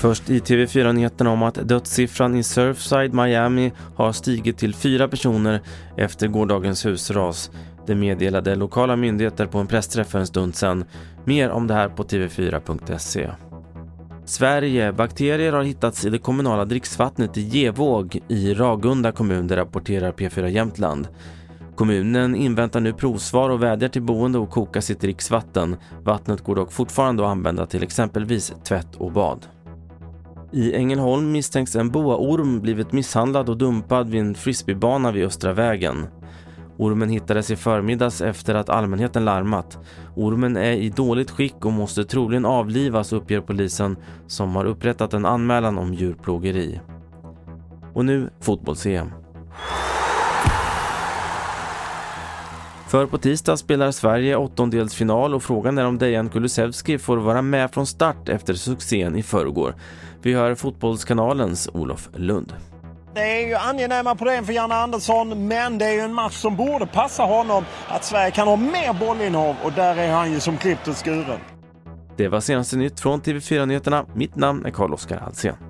Först i TV4-nyheterna om att dödssiffran i Surfside, Miami har stigit till fyra personer efter gårdagens husras. Det meddelade lokala myndigheter på en pressträff för en stund sedan. Mer om det här på tv4.se. Sverige. Bakterier har hittats i det kommunala dricksvattnet i Gevåg i Ragunda kommun, det rapporterar P4 Jämtland. Kommunen inväntar nu provsvar och vädjar till boende att koka sitt dricksvatten. Vattnet går dock fortfarande att använda till exempelvis tvätt och bad. I Ängelholm misstänks en boaorm blivit misshandlad och dumpad vid en frisbeebana vid Östra vägen. Ormen hittades i förmiddags efter att allmänheten larmat. Ormen är i dåligt skick och måste troligen avlivas uppger polisen som har upprättat en anmälan om djurplågeri. Och nu fotbolls-EM. För på tisdag spelar Sverige åttondelsfinal och frågan är om Dejan Kulusevski får vara med från start efter succén i förrgår. Vi hör Fotbollskanalens Olof Lund. Det är ju angenäma problem för Janne Andersson, men det är ju en match som borde passa honom. Att Sverige kan ha mer bollinnehav och där är han ju som klippt och skuren. Det var senaste nytt från TV4 Nyheterna. Mitt namn är Carl-Oskar Halsén.